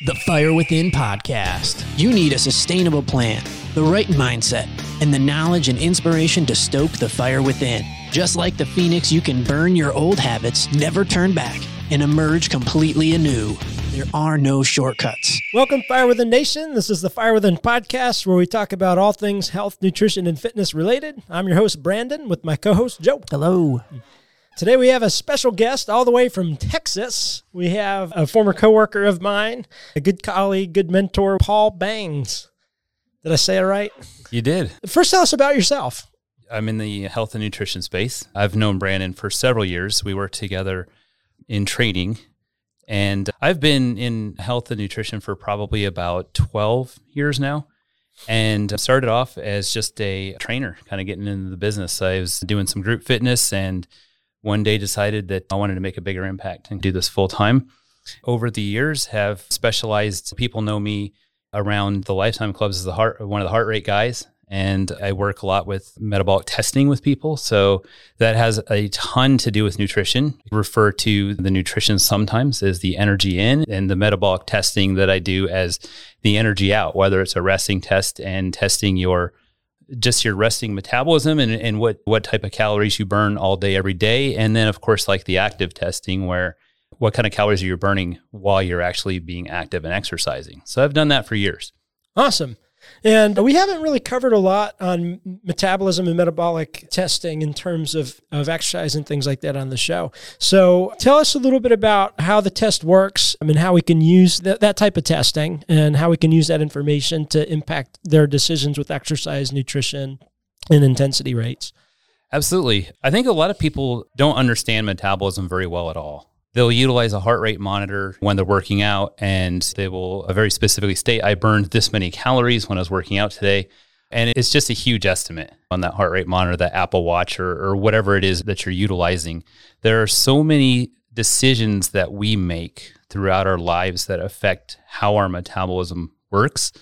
The Fire Within podcast. You need a sustainable plan, the right mindset, and the knowledge and inspiration to stoke the fire within. Just like the phoenix, you can burn your old habits, never turn back, and emerge completely anew. There are no shortcuts. Welcome, Fire Within Nation. This is the Fire Within podcast where we talk about all things health, nutrition, and fitness related. I'm your host, Brandon, with my co host, Joe. Hello. Today we have a special guest all the way from Texas. We have a former coworker of mine, a good colleague, good mentor, Paul Bangs. Did I say it right? You did. First, tell us about yourself. I'm in the health and nutrition space. I've known Brandon for several years. We worked together in training, and I've been in health and nutrition for probably about 12 years now. And started off as just a trainer, kind of getting into the business. I was doing some group fitness and one day decided that I wanted to make a bigger impact and do this full time. Over the years, have specialized. People know me around the Lifetime Clubs as the heart one of the heart rate guys, and I work a lot with metabolic testing with people. So that has a ton to do with nutrition. I refer to the nutrition sometimes as the energy in, and the metabolic testing that I do as the energy out. Whether it's a resting test and testing your just your resting metabolism and, and what, what type of calories you burn all day, every day. And then, of course, like the active testing, where what kind of calories are you burning while you're actually being active and exercising. So I've done that for years. Awesome. And we haven't really covered a lot on metabolism and metabolic testing in terms of, of exercise and things like that on the show. So tell us a little bit about how the test works I mean, how we can use that, that type of testing and how we can use that information to impact their decisions with exercise, nutrition, and intensity rates. Absolutely. I think a lot of people don't understand metabolism very well at all. They'll utilize a heart rate monitor when they're working out, and they will uh, very specifically state, I burned this many calories when I was working out today. And it's just a huge estimate on that heart rate monitor, that Apple Watch, or, or whatever it is that you're utilizing. There are so many decisions that we make throughout our lives that affect how our metabolism works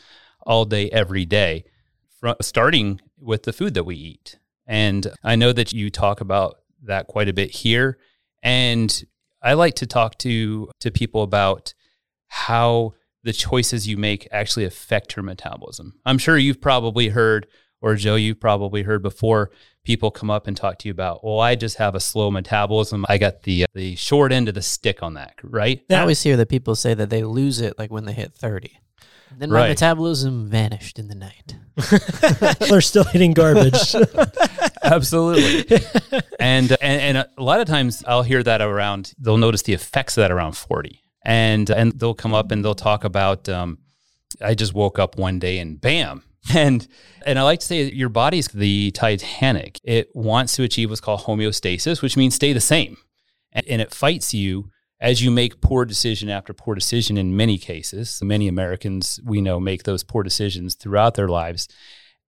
all day, every day, from, starting with the food that we eat. And I know that you talk about that quite a bit here. And I like to talk to to people about how the choices you make actually affect your metabolism. I'm sure you've probably heard, or Joe, you've probably heard before people come up and talk to you about, well, I just have a slow metabolism. I got the the short end of the stick on that, right? I always hear that people say that they lose it like when they hit 30. Then my Right. metabolism vanished in the night. They're still eating garbage. Absolutely. and, and and a lot of times I'll hear that around. They'll notice the effects of that around forty, and and they'll come up and they'll talk about. Um, I just woke up one day and bam. And and I like to say your body's the Titanic. It wants to achieve what's called homeostasis, which means stay the same, and, and it fights you as you make poor decision after poor decision. In many cases, many Americans we know make those poor decisions throughout their lives,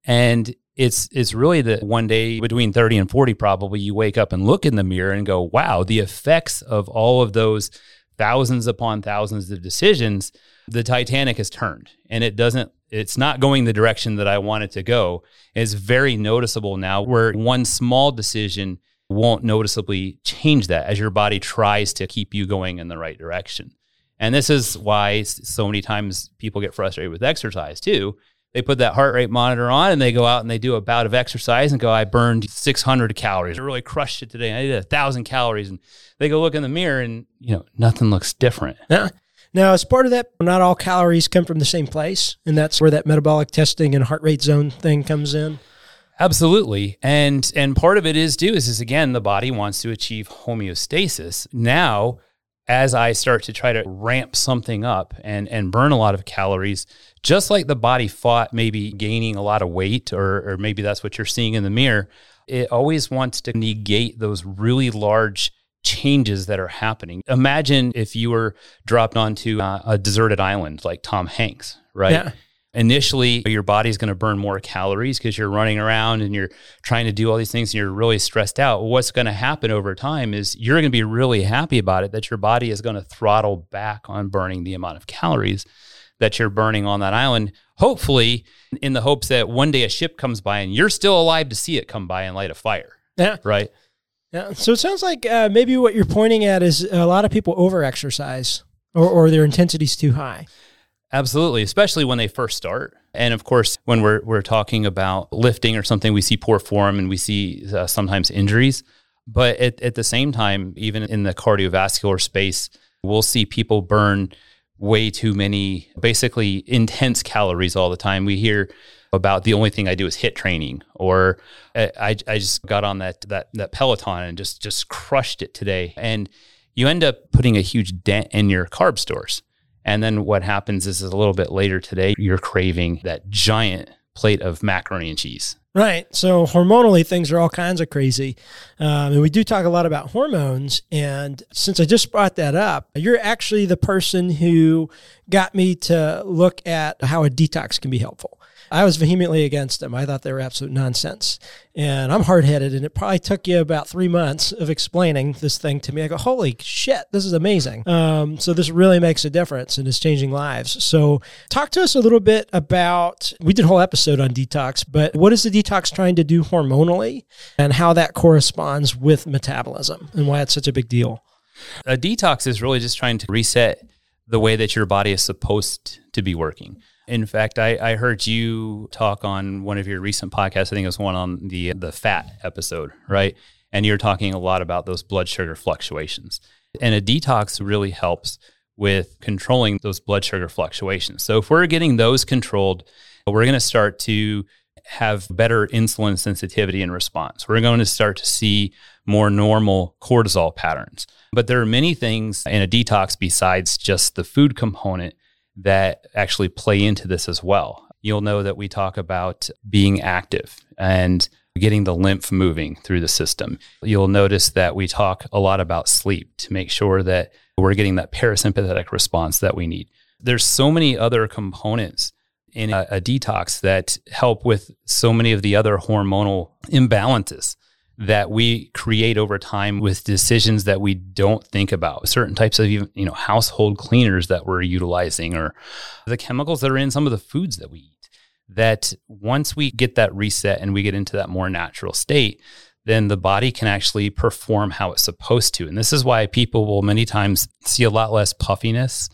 and it's it's really that one day between 30 and 40 probably you wake up and look in the mirror and go wow the effects of all of those thousands upon thousands of decisions the titanic has turned. And it doesn't it's not going the direction that i want it to go. It's very noticeable now where one small decision won't noticeably change that as your body tries to keep you going in the right direction. And this is why so many times people get frustrated with exercise too they put that heart rate monitor on and they go out and they do a bout of exercise and go, I burned 600 calories. I really crushed it today. I did a thousand calories. And they go look in the mirror and, you know, nothing looks different. Now, now, as part of that, not all calories come from the same place, and that's where that metabolic testing and heart rate zone thing comes in. Absolutely. And and part of it is too is, is again the body wants to achieve homeostasis. Now, as I start to try to ramp something up and and burn a lot of calories, just like the body fought maybe gaining a lot of weight or or maybe that's what you're seeing in the mirror, it always wants to negate those really large changes that are happening. Imagine if you were dropped onto uh, a deserted island like Tom Hanks, right? Yeah. initially your body's going to burn more calories because you're running around and you're trying to do all these things and you're really stressed out. What's going to happen over time is you're going to be really happy about it that your body is going to throttle back on burning the amount of calories that you're burning on that island. Hopefully, in the hopes that one day a ship comes by and you're still alive to see it come by and light a fire, Yeah. right? Yeah. So it sounds like uh, maybe what you're pointing at is a lot of people over exercise or, or their intensity's too high. Absolutely, especially when they first start. And of course, when we're, we're talking about lifting or something, we see poor form and we see uh, sometimes injuries. But at, at the same time, even in the cardiovascular space, we'll see people burn way too many, basically intense calories all the time. We hear about the only thing I do is HIIT training, or uh, I, I just got on that, that, that Peloton and just, just crushed it today. And you end up putting a huge dent in your carb stores. And then what happens is, is a little bit later today, you're craving that giant plate of macaroni and cheese. Right. So hormonally, things are all kinds of crazy. Um, and we do talk a lot about hormones. And since I just brought that up, you're actually the person who got me to look at how a detox can be helpful. I was vehemently against them. I thought they were absolute nonsense. And I'm hard headed, and it probably took you about three months of explaining this thing to me. I go, holy shit, this is amazing. Um, so this really makes a difference and is changing lives. So talk to us a little bit about, we did a whole episode on detox, but what is the detox trying to do hormonally and how that corresponds with metabolism and why it's such a big deal? A detox is really just trying to reset the way that your body is supposed to be working. In fact, I, I heard you talk on one of your recent podcasts. I think it was one on the the fat episode, right? And you're talking a lot about those blood sugar fluctuations. And a detox really helps with controlling those blood sugar fluctuations. So if we're getting those controlled, we're going to start to have better insulin sensitivity and response. We're going to start to see more normal cortisol patterns. But there are many things in a detox besides just the food component that actually play into this as well. You'll know that we talk about being active and getting the lymph moving through the system. You'll notice that we talk a lot about sleep to make sure that we're getting that parasympathetic response that we need. There's so many other components in a, a detox that help with so many of the other hormonal imbalances that we create over time with decisions that we don't think about. Certain types of even you know household cleaners that we're utilizing or the chemicals that are in some of the foods that we eat that once we get that reset and we get into that more natural state then the body can actually perform how it's supposed to. And this is why people will many times see a lot less puffiness.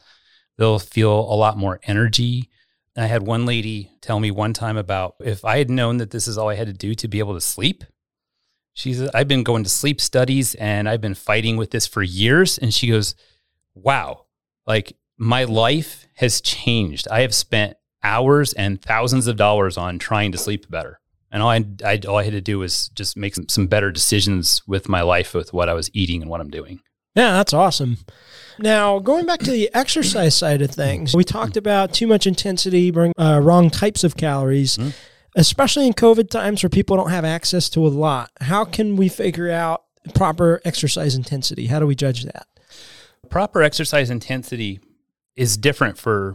They'll feel a lot more energy. I had one lady tell me one time about if I had known that this is all I had to do to be able to sleep, She's, I've been going to sleep studies and I've been fighting with this for years. And she goes, Wow, like my life has changed. I have spent hours and thousands of dollars on trying to sleep better. And all I, I, all I had to do was just make some, some better decisions with my life, with what I was eating and what I'm doing. Yeah, that's awesome. Now, going back to the exercise side of things, we talked about too much intensity, bring uh, wrong types of calories. Mm-hmm especially in COVID times where people don't have access to a lot. How can we figure out proper exercise intensity? How do we judge that? Proper exercise intensity is different for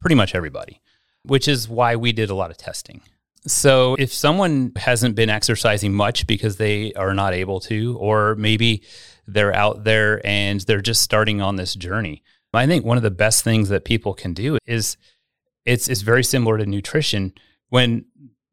pretty much everybody, which is why we did a lot of testing. So, if someone hasn't been exercising much because they are not able to, or maybe they're out there and they're just starting on this journey, I think one of the best things that people can do is it's, it's very similar to nutrition. When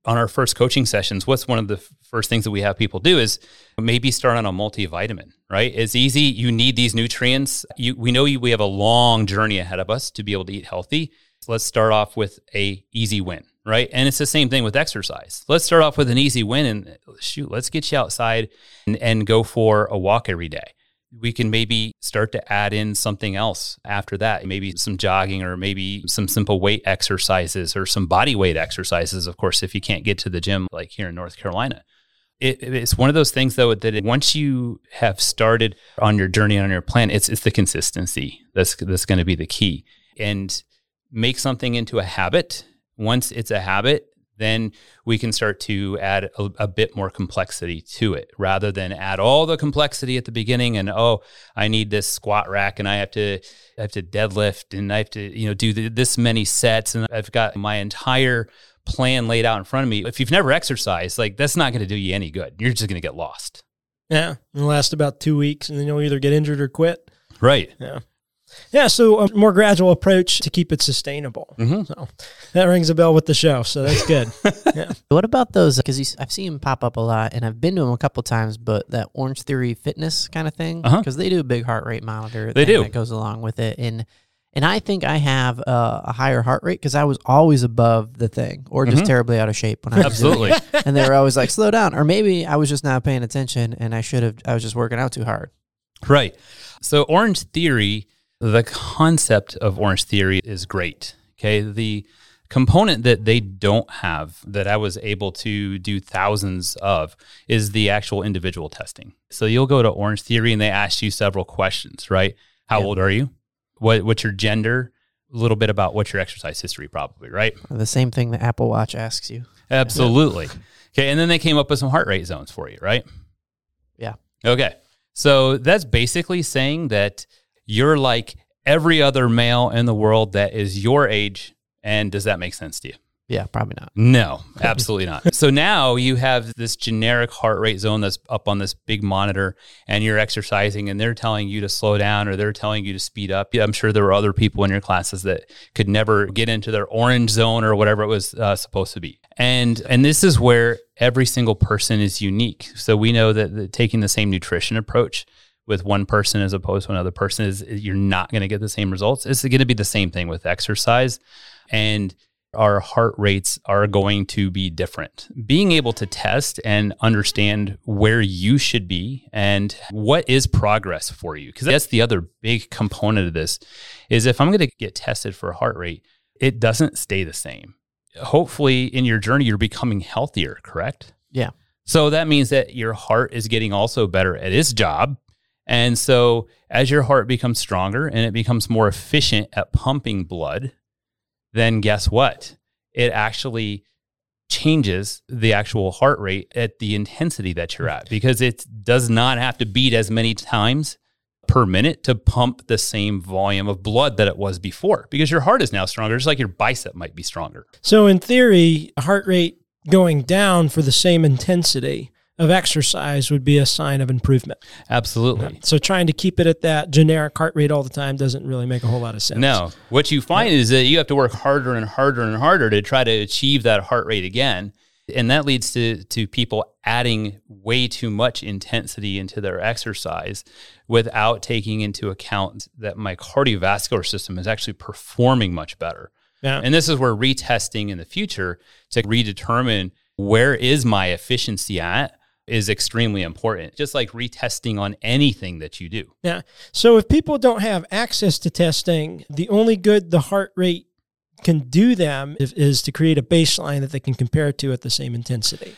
on our first coaching sessions, what's one of the first things that we have people do is maybe start on a multivitamin, right? It's easy. You need these nutrients. You, we know you, we have a long journey ahead of us to be able to eat healthy. So let's start off with a easy win, right? And it's the same thing with exercise. Let's start off with an easy win and shoot, let's get you outside and, and go for a walk every day we can maybe start to add in something else after that. Maybe some jogging or maybe some simple weight exercises or some body weight exercises, of course, if you can't get to the gym like here in North Carolina. It, it's one of those things though that once you have started on your journey on your plan, it's it's the consistency that's that's going to be the key. And make something into a habit. Once it's a habit, then we can start to add a, a, bit more complexity to it rather than add all the complexity at the beginning and oh i need this squat rack and i have to I have to deadlift and i have to you know do the, this many sets and i've got my entire plan laid out in front of me. If you've never exercised like that's not going to do you any good. You're just going to get lost. Yeah it'll last about two weeks and then you'll either get injured or quit. Right. Yeah yeah, so a more gradual approach to keep it sustainable. Mm-hmm. So that rings a bell with the show, so that's good. yeah. What about those? Because I've seen them pop up a lot, and I've been to them a couple times. But that Orange Theory Fitness kind of thing, because uh-huh. they do a big heart rate monitor. They do that goes along with it, and And I think I have uh, a higher heart rate because I was always above the thing or just terribly out of shape when I was doing Mm-hmm. Absolutely. it. And they were always like, slow down. Or maybe I was just not paying attention and I should have, I was just working out too hard. Right. So Orange Theory, the concept of Orange Theory is great. Okay. The component that they don't have that I was able to do thousands of is the actual individual testing. So you'll go to Orange Theory and they ask you several questions, right? How Yeah. old are you? What what's your gender? A little bit about what's your exercise history, probably, right? The same thing the Apple Watch asks you. Absolutely. Okay. And then they came up with some heart rate zones for you, right? Yeah. Okay. So that's basically saying that you're like every other male in the world that is your age. And does that make sense to you? Yeah, probably not. No, absolutely not. So now you have this generic heart rate zone that's up on this big monitor, and you're exercising, and they're telling you to slow down or they're telling you to speed up. Yeah, I'm sure there were other people in your classes that could never get into their orange zone or whatever it was uh, supposed to be. And and this is where every single person is unique. So we know that, that taking the same nutrition approach with one person as opposed to another person is you're not going to get the same results. It's going to be the same thing with exercise, and our heart rates are going to be different. Being able to test and understand where you should be and what is progress for you, because that's the other big component of this, is if I'm going to get tested for heart rate, it doesn't stay the same. Hopefully, in your journey, you're becoming healthier, correct? Yeah. So that means that your heart is getting also better at its job. And so as your heart becomes stronger and it becomes more efficient at pumping blood, then guess what? It actually changes the actual heart rate at the intensity that you're at because it does not have to beat as many times per minute to pump the same volume of blood that it was before because your heart is now stronger, just like your bicep might be stronger. So, in theory, heart rate going down for the same intensity of exercise would be a sign of improvement. Absolutely. So, trying to keep it at that generic heart rate all the time doesn't really make a whole lot of sense. No, what you find is that you have to work harder and harder and harder to try to achieve that heart rate again. And that leads to, to people adding way too much intensity into their exercise without taking into account that my cardiovascular system is actually performing much better. Yeah. And this is where retesting in the future to redetermine where is my efficiency at is extremely important. Just like retesting on anything that you do. Yeah. So if people don't have access to testing, the only good the heart rate can do them is, is to create a baseline that they can compare to at the same intensity.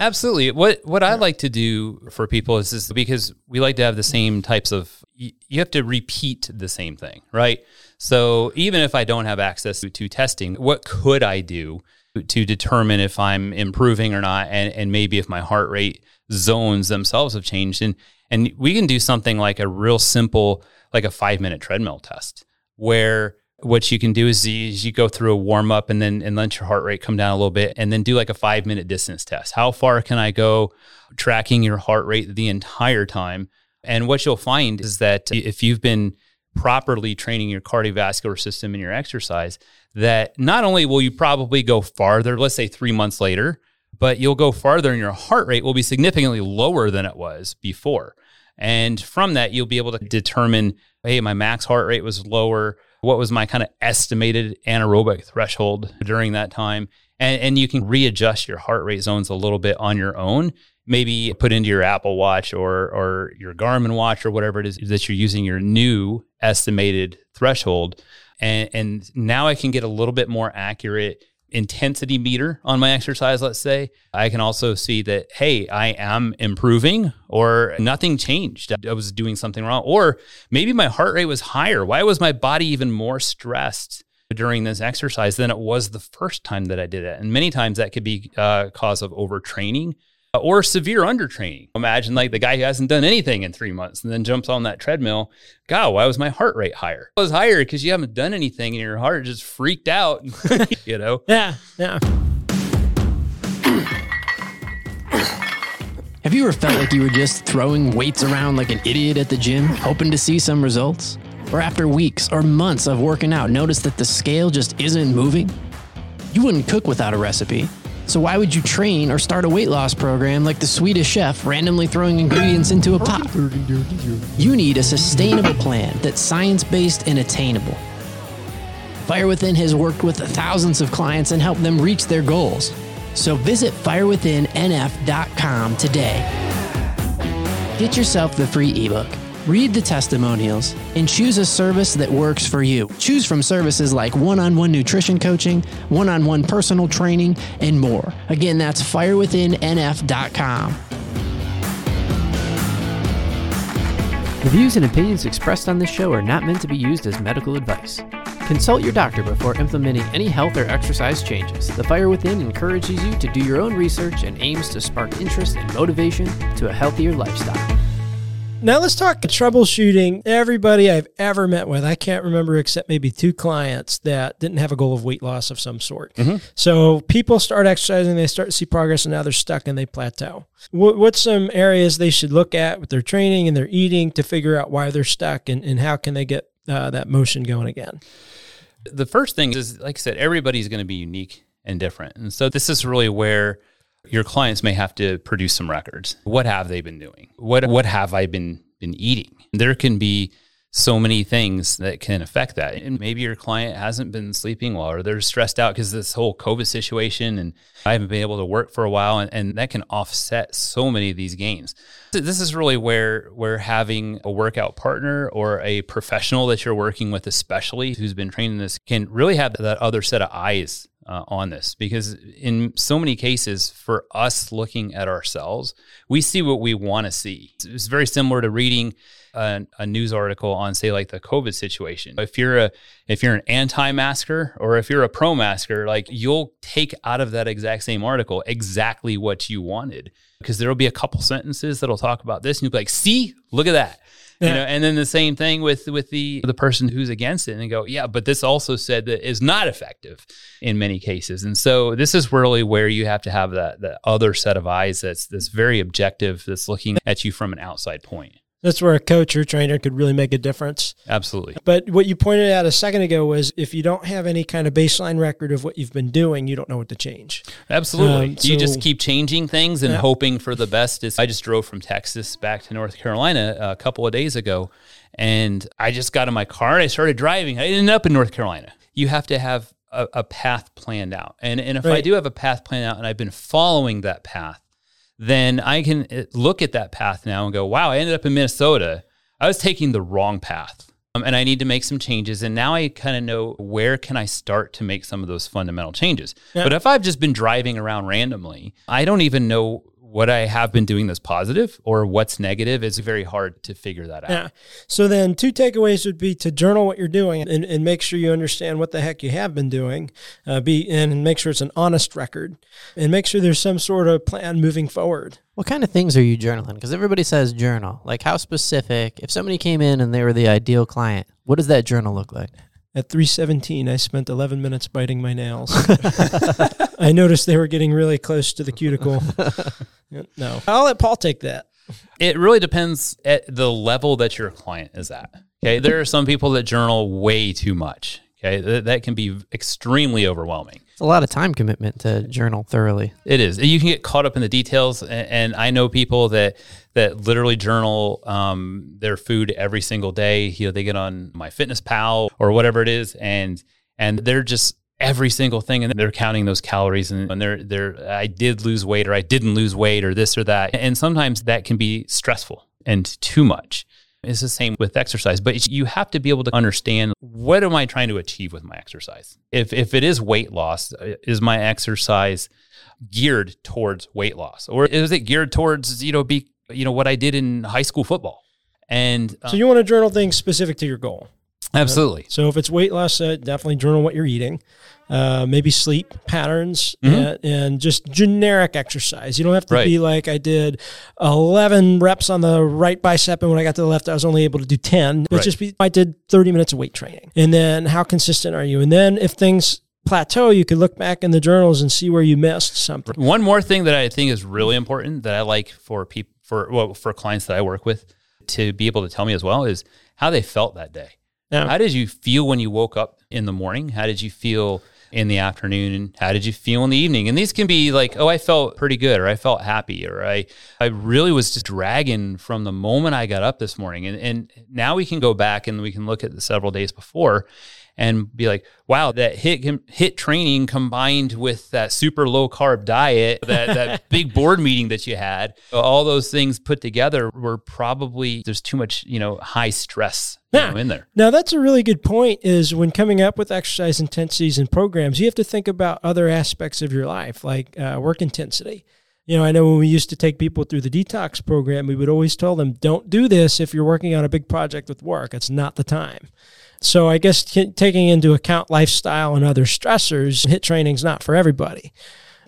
Absolutely. What what I like to do for people is, is because we like to have the same types of you have to repeat the same thing, right? So even if I don't have access to, to testing, what could I do to determine if I'm improving or not and, and maybe if my heart rate zones themselves have changed and and we can do something like a real simple like a 5 minute treadmill test where what you can do is you, is you go through a warm up and then and let your heart rate come down a little bit and then do like a five minute distance test. How far can I go tracking your heart rate the entire time? And what you'll find is that if you've been properly training your cardiovascular system in your exercise, that not only will you probably go farther, let's say three months later, but you'll go farther and your heart rate will be significantly lower than it was before. And from that, you'll be able to determine, hey, my max heart rate was lower. What was my kind of estimated anaerobic threshold during that time? And, and you can readjust your heart rate zones a little bit on your own. Maybe put into your Apple Watch or or your Garmin watch or whatever it is that you're using your new estimated threshold. And, and now I can get a little bit more accurate intensity meter on my exercise, let's say, I can also see that, hey, I am improving or nothing changed. I was doing something wrong. Or maybe my heart rate was higher. Why was my body even more stressed? During this exercise than it was the first time that I did it. And many times that could be a cause of overtraining Uh, or severe undertraining. Imagine like the guy who hasn't done anything in three months and then jumps on that treadmill. God, why was my heart rate higher? It was higher because you haven't done anything and your heart just freaked out, you know? Yeah, yeah. Have you ever felt like you were just throwing weights around like an idiot at the gym, hoping to see some results? Or after weeks or months of working out, notice that the scale just isn't moving? You wouldn't cook without a recipe. So why would you train or start a weight loss program like the Swedish chef randomly throwing ingredients into a pot? You need a sustainable plan that's science-based and attainable. Fire Within has worked with thousands of clients and helped them reach their goals. So visit firewithinnf.com today. Get yourself the free ebook, read the testimonials, and choose a service that works for you. Choose from services like one on one nutrition coaching, one on one personal training, and more. Again, that's firewithinnf.com. The views and opinions expressed on this show are not meant to be used as medical advice. Consult your doctor before implementing any health or exercise changes. The Fire Within encourages you to do your own research and aims to spark interest and motivation to a healthier lifestyle. Now let's talk troubleshooting. Everybody I've ever met with, I can't remember except maybe two clients that didn't have a goal of weight loss of some sort. Mm-hmm. So people start exercising, they start to see progress, and now they're stuck and they plateau. What, what's some areas they should look at with their training and their eating to figure out why they're stuck and, and how can they get uh, that motion going again? The first thing is, like I said, everybody's going to be unique and different. And so this is really where your clients may have to produce some records. What have they been doing? What what have I been been eating? There can be so many things that can affect that. And maybe your client hasn't been sleeping well or they're stressed out because this whole COVID situation and I haven't been able to work for a while and, and that can offset so many of these gains. This is really where where having a workout partner or a professional that you're working with, especially who's been trained in this, can really have that other set of eyes uh, on this. Because in so many cases for us looking at ourselves we see what we want to see. It's very similar to reading a, a, news article on say like the covid situation. If you're a if you're an anti-masker or if you're a pro-masker like you'll take out of that exact same article exactly what you wanted. Because there'll be a couple sentences that'll talk about this and you'll be like see? Look at that you know, and then the same thing with with the the person who's against it, and go, yeah, but this also said that is not effective in many cases, and so this is really where you have to have that that other set of eyes that's that's very objective, that's looking at you from an outside point. That's where a coach or trainer could really make a difference. Absolutely. But what you pointed out a second ago was if you don't have any kind of baseline record of what you've been doing, you don't know what to change. Absolutely. Um, so, you just keep changing things and yeah. hoping for the best. I just drove from Texas back to North Carolina a couple of days ago and I just got in my car and I started driving. I ended up in North Carolina. You have to have a, a path planned out. And, and if right. I do have a path planned out and I've been following that path, then I can uh, look at that path now and go, wow, I ended up in Minnesota. I was taking the wrong path. Um, and I need to make some changes. And now I kind of know where can I start to make some of those fundamental changes. Yeah. But if I've just been driving around randomly, I don't even know what I have been doing that's positive or what's negative, is very hard to figure that out. Yeah. So then two takeaways would be to journal what you're doing and, and make sure you understand what the heck you have been doing. Uh, be and make sure it's an honest record and make sure there's some sort of plan moving forward. What kind of things are you journaling? Because everybody says journal. Like how specific? If somebody came in and they were the ideal client, what does that journal look like? At 317, I spent 11 minutes biting my nails. I noticed they were getting really close to the cuticle. no. I'll let Paul take that. It really depends at the level that your client is at. Okay. There are some people that journal way too much. Okay. That, that can be extremely overwhelming. It's a lot of time commitment to journal thoroughly. It is. You can get caught up in the details. And, and I know people that that literally journal um, their food every single day. You know, they get on MyFitnessPal or whatever it is, and and they're just every single thing and they're counting those calories and, and they're they're I did lose weight or I didn't lose weight or this or that. And sometimes that can be stressful and too much. It's the same with exercise, but you have to be able to understand what am I trying to achieve with my exercise? If if it is weight loss, uh, is my exercise geared towards weight loss or is it geared towards, you know, be you know what I did in high school football? And um, so you want to journal things specific to your goal. Absolutely. Uh, so if it's weight loss, uh, definitely journal what you're eating. Uh, maybe sleep patterns mm-hmm. and, and, just generic exercise. You don't have to right. be like I did 11 reps on the right bicep, and when I got to the left, I was only able to do 10. But right. just be I did 30 minutes of weight training, and then how consistent are you? And then if things plateau, you could look back in the journals and see where you missed something. One more thing that I think is really important that I like for people for well for clients that I work with to be able to tell me as well is how they felt that day. How did you feel when you woke up in the morning? How did you feel in the afternoon? And how did you feel in the evening? And these can be like, oh, I felt pretty good, or I felt happy, or I, I really was just dragging from the moment I got up this morning. And, and now we can go back and we can look at the several days before and be like, wow, that hit HIIT training combined with that super low carb diet, that that big board meeting that you had, all those things put together were probably there's too much, you know, high stress Yeah. know, in there. Now that's a really good point. Is when coming up with exercise intensities and programs, you have to think about other aspects of your life, like uh, work intensity. You know, I know when we used to take people through the detox program, we would always tell them, "Don't do this if you're working on a big project with work. It's not the time." So I guess t- taking into account lifestyle and other stressors, HIIT training is not for everybody.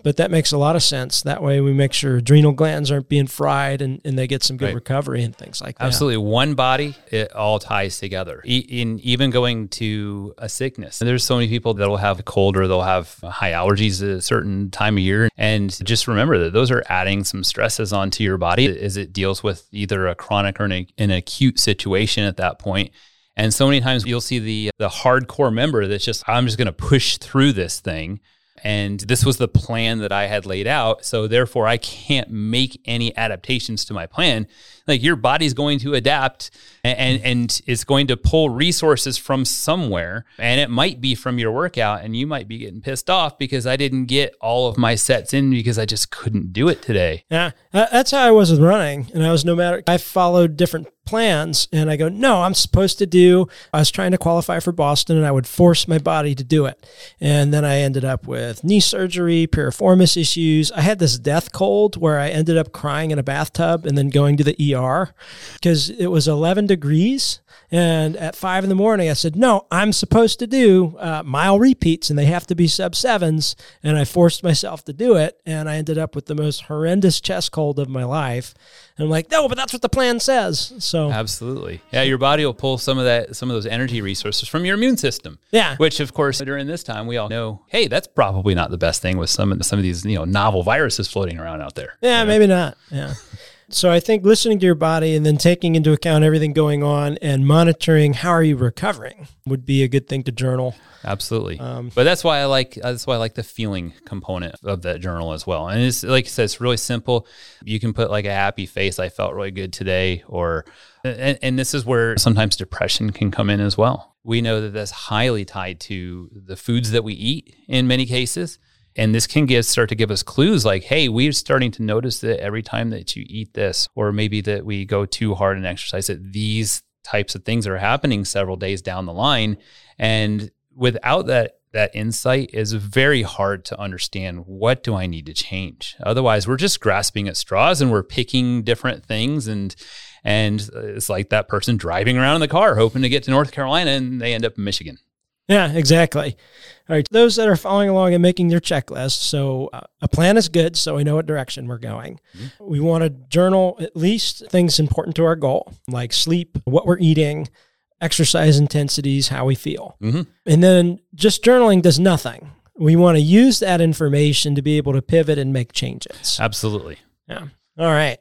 But that makes a lot of sense. That way, we make sure adrenal glands aren't being fried and, and they get some good Right. recovery and things like that. Absolutely. One body, it all ties together. E- in even going to a sickness. and There's so many people that will have a cold or they'll have high allergies at a certain time of year. And just remember that those are adding some stresses onto your body as it deals with either a chronic or an, an acute situation at that point. And so many times you'll see the the hardcore member that's just, I'm just gonna push through this thing. And this was the plan that I had laid out. So therefore, I can't make any adaptations to my plan. Like your body's going to adapt and, and, it's going to pull resources from somewhere. And it might be from your workout. And you might be getting pissed off because I didn't get all of my sets in because I just couldn't do it today. Yeah, uh, that's how I was with running. And I was no matter, I followed different plans and I go, no, I'm supposed to do, I was trying to qualify for Boston and I would force my body to do it. And then I ended up with knee surgery, piriformis issues. I had this death cold where I ended up crying in a bathtub and then going to the ER because it was 11 degrees. And at five in the morning, I said, no, I'm supposed to do uh, mile repeats and they have to be sub sevens. And I forced myself to do it. And I ended up with the most horrendous chest cold of my life. And I'm like, no, but that's what the plan says. So, Absolutely. Yeah, your body will pull some of that, some of those energy resources from your immune system. yeah. Which, of course, during this time, we all know, hey, that's probably not the best thing with some of some of these, you know, novel viruses floating around out there. Yeah, maybe not. Yeah. So I think listening to your body and then taking into account everything going on and monitoring how are you recovering would be a good thing to journal. Absolutely. Um, but that's why I like uh, that's why I like the feeling component of that journal as well. And it's like I said, it's really simple. You can put like a happy face. I felt really good today, or and, and this is where sometimes depression can come in as well. We know that that's highly tied to the foods that we eat in many cases. And this can give start to give us clues like, hey, we're starting to notice that every time that you eat this, or maybe that we go too hard and exercise, that these types of things are happening several days down the line. And without that that insight is very hard to understand what do I need to change. Otherwise, we're just grasping at straws and we're picking different things and and it's like that person driving around in the car hoping to get to North Carolina and they end up in Michigan. Yeah, exactly. All right. Those that are following along and making their checklist. So, uh, a plan is good. So, we know what direction we're going. We want to journal at least things important to our goal, like sleep, what we're eating, exercise intensities, how we feel. Mhm. And then just journaling does nothing. We want to use that information to be able to pivot and make changes. Absolutely. Yeah. All right.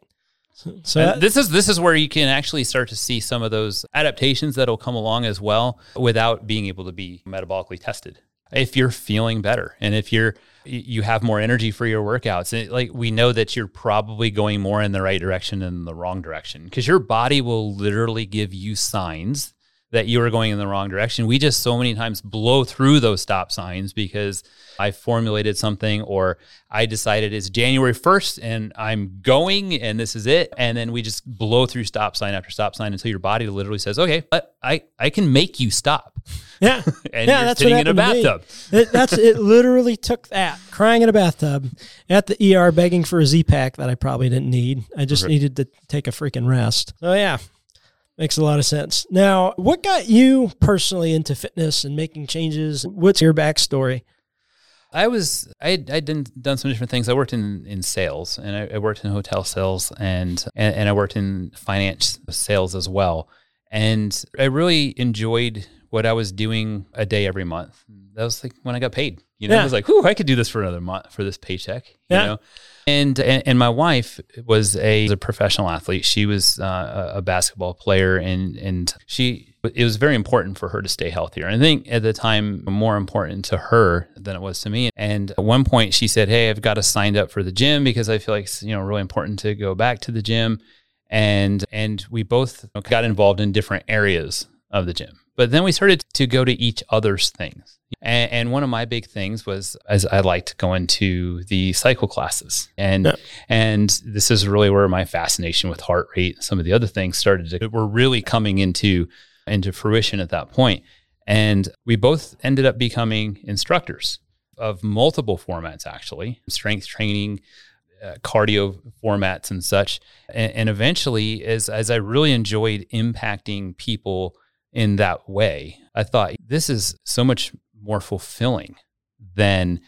So, that- this is this is where you can actually start to see some of those adaptations that'll come along as well without being able to be metabolically tested. If you're feeling better and if you're you have more energy for your workouts, it, like we know that you're probably going more in the right direction than the wrong direction because your body will literally give you signs that you are going in the wrong direction. We just so many times blow through those stop signs because I formulated something or I decided it's January 1st and I'm going and this is it. And then we just blow through stop sign after stop sign until your body literally says, okay, but I, I can make you stop. yeah. And yeah, you're that's sitting what in a happened to me. bathtub. It, that's it. Literally took that crying in a bathtub at the ER, begging for a Z-Pak that I probably didn't need. I just needed to take a freaking rest. So yeah, makes a lot of sense. Now, what got you personally into fitness and making changes? What's your backstory? I was I had, I'd done, done some different things. I worked in, in sales and I, I worked in hotel sales and, and and I worked in finance sales as well. And I really enjoyed what I was doing a day every month. That was like when I got paid. You know, Yeah. I was like, "Whew, I could do this for another month for this paycheck." You Yeah. know. And, and my wife was a, a professional athlete. She was uh, a basketball player, and and she it was very important for her to stay healthier. I think at the time more important to her than it was to me. And at one point, she said, "Hey, I've got to sign up for the gym because I feel like it's you know really important to go back to the gym." And and we both got involved in different areas of the gym. But then we started to go to each other's things. And, and one of my big things was as I liked going to the cycle classes. And Yeah. and this is really where my fascination with heart rate and some of the other things started to were really coming into into fruition at that point. And we both ended up becoming instructors of multiple formats, actually strength training, uh, cardio formats, and such. And, and eventually, as, as I really enjoyed impacting people in that way, I thought this is so much more fulfilling than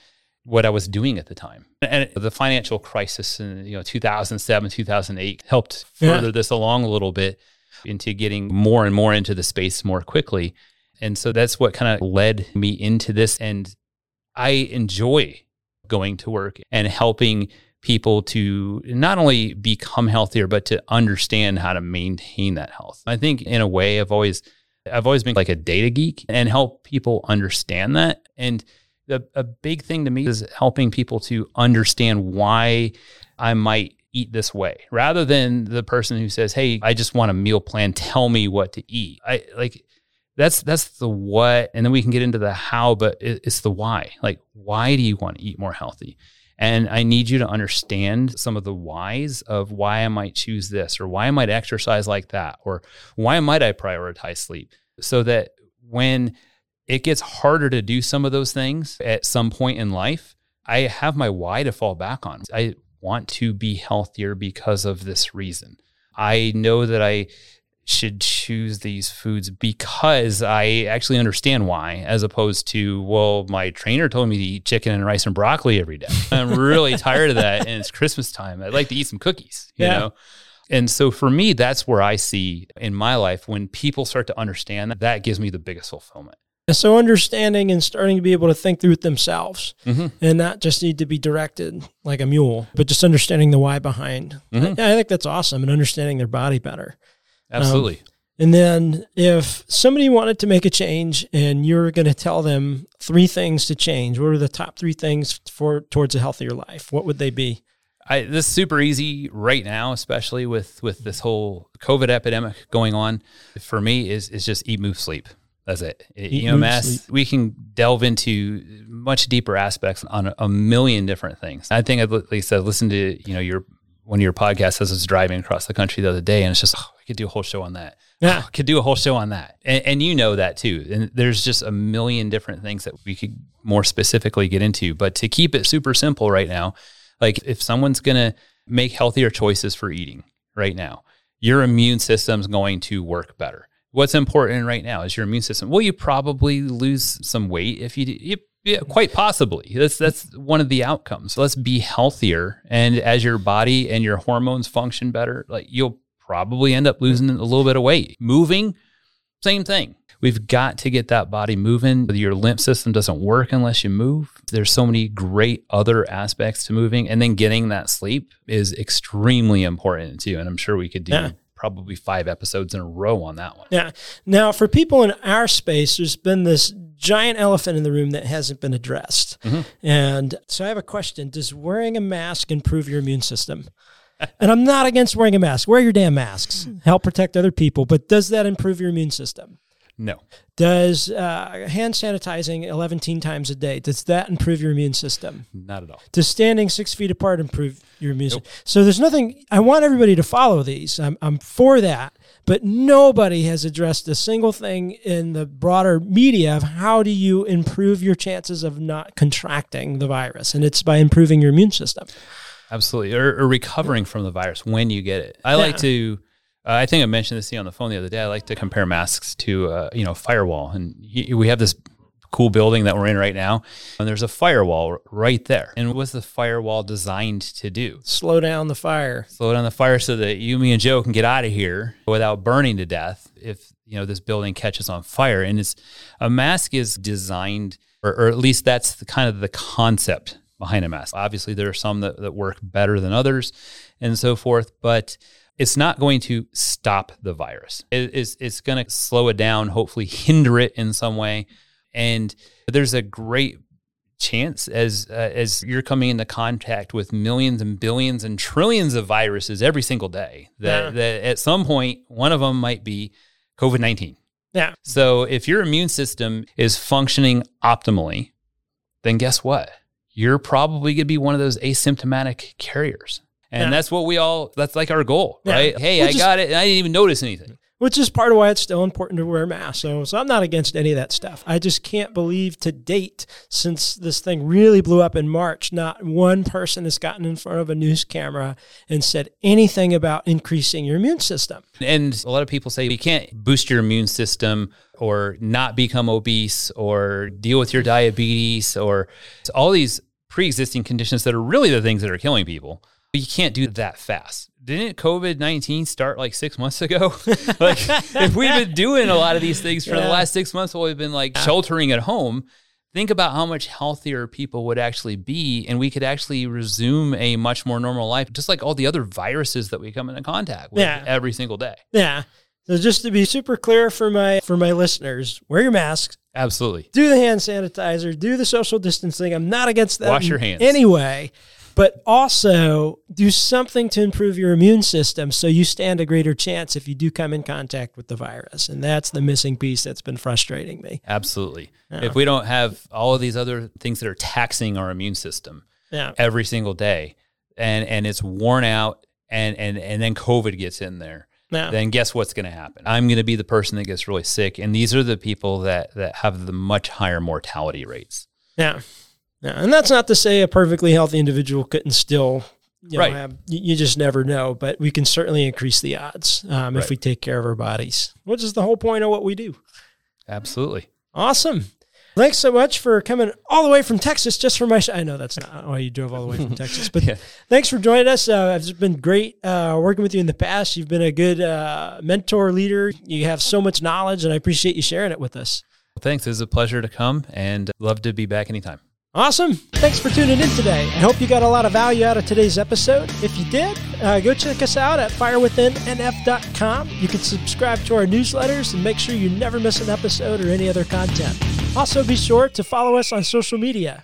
what I was doing at the time. And the financial crisis in you know 2007, 2008 helped Yeah. further this along a little bit into getting more and more into the space more quickly. And so that's what kind of led me into this. And I enjoy going to work and helping people to not only become healthier, but to understand how to maintain that health. I think in a way I've always I've always been like a data geek and help people understand that. And the, a big thing to me is helping people to understand why I might eat this way rather than the person who says, Hey, I just want a meal plan. Tell me what to eat. I like that's that's the what and then we can get into the how but it, it's the why like why do you want to eat more healthy and i need you to understand some of the whys of why i might choose this or why i might exercise like that or why might i prioritize sleep so that when it gets harder to do some of those things at some point in life i have my why to fall back on. I want to be healthier because of this reason. I know that i should choose these foods because I actually understand why, as opposed to, well, my trainer told me to eat chicken and rice and broccoli every day. I'm really tired of that. And it's Christmas time. I'd like to eat some cookies, you Yeah. know? And so for me, that's where I see in my life when people start to understand that, that gives me the biggest fulfillment. And so understanding and starting to be able to think through it themselves Mhm. and not just need to be directed like a mule, but just understanding the why behind. Mhm. I, I think that's awesome and understanding their body better. Absolutely. And then if somebody wanted to make a change and you're going to tell them three things to change, what are the top three things for towards a healthier life? What would they be? I, this is super easy right now, especially with with this whole COVID epidemic going on. For me, is is just eat, move, sleep. That's it. Eat, EMS. move. We can delve into much deeper aspects on a, a million different things. I think, at least I listened to you know your one of your podcasts as I was driving across the country the other day, and it's just oh, I could do a whole show on that. Yeah. Oh, could do a whole show on that, and, and you know that too. And there's just a million different things that we could more specifically get into. But to keep it super simple right now, like if someone's gonna make healthier choices for eating right now, your immune system's going to work better. What's important right now is your immune system. Will you probably lose some weight if you, you yeah, quite possibly. That's that's one of the outcomes. Let's be healthier, and as your body and your hormones function better, like you'll probably end up losing a little bit of weight. Moving, same thing. We've got to get that body moving. Your lymph system doesn't work unless you move. There's so many great other aspects to moving, and then getting that sleep is extremely important too. And I'm sure we could do Yeah. probably five episodes in a row on that one. Yeah. Now, for people in our space, there's been this giant elephant in the room that hasn't been addressed. Mm-hmm. And so I have a question Does wearing a mask improve your immune system? And I'm not against wearing a mask. Wear your damn masks. Help protect other people. But does that improve your immune system? No, Does uh, hand sanitizing 11 times a day, does that improve your immune system? not at all. Does standing six feet apart improve your immune system? So there's nothing, I want everybody to follow these. I'm, I'm for that. But nobody has addressed a single thing in the broader media of how do you improve your chances of not contracting the virus? And it's by improving your immune system. Absolutely, or, or recovering from the virus when you get it. I like to. Uh, I think I mentioned this to you on the phone the other day. I like to compare masks to uh, you know firewall, and y- we have this cool building that we're in right now, and there's a firewall right there. And what's the firewall designed to do? Slow down the fire. Slow down the fire so that you, me, and Joe can get out of here without burning to death if you know this building catches on fire. And it's a mask is designed, or, or at least that's the kind of the concept behind a mask. Obviously, there are some that, that work better than others, and so forth, but it's not going to stop the virus. It- it's it's going to slow it down, hopefully hinder it in some way. And there's a great chance as uh, as you're coming into contact with millions and billions and trillions of viruses every single day that, Yeah. that at some point one of them might be COVID-19 Yeah. So if your immune system is functioning optimally, then guess what? You're probably going to be one of those asymptomatic carriers. And Yeah. that's what we all, that's like our goal, Yeah. right? Hey, Well, I just- got it. And I didn't even notice anything. Which is part of why it's still important to wear masks. So, so I'm not against any of that stuff. I just can't believe to date, since this thing really blew up in March, not one person has gotten in front of a news camera and said anything about increasing your immune system. And a lot of people say you can't boost your immune system or not become obese or deal with your diabetes or all these pre existing conditions that are really the things that are killing people. But You can't do that fast. Didn't COVID 19 start like six months ago? like, if we've been doing a lot of these things for the last six months while we've been like sheltering at home, think about how much healthier people would actually be and we could actually resume a much more normal life, just like all the other viruses that we come into contact with Yeah. every single day. Yeah. So just to be super clear for my for my listeners, wear your masks, Absolutely. do the hand sanitizer, do the social distancing. I'm not against that. Wash your hands. anyway. But also do something to improve your immune system so you stand a greater chance if you do come in contact with the virus. And that's the missing piece that's been frustrating me. Absolutely. If we don't have all of these other things that are taxing our immune system Yeah. every single day and and it's worn out and and and then COVID gets in there, Yeah. then guess what's going to happen? I'm going to be the person that gets really sick and these are the people that that have the much higher mortality rates. Yeah. Yeah. And that's not to say a perfectly healthy individual couldn't still, you know, Right. have, you, just never know, but we can certainly increase the odds um, if we take care of our bodies, which is the whole point of what we do. Absolutely. Awesome. Thanks so much for coming all the way from Texas just for my show. I know that's not why you drove all the way from Texas, but Yeah. thanks for joining us. Uh, it's been great uh, working with you in the past. You've been a good uh, mentor, leader. You have so much knowledge, and I appreciate you sharing it with us. Thanks. It was a pleasure to come and love to be back anytime. Awesome. Thanks for tuning in today. I hope you got a lot of value out of today's episode. If you did, uh, go check us out at firewithinnf.com. You can subscribe to our newsletters and make sure you never miss an episode or any other content. Also, be sure to follow us on social media.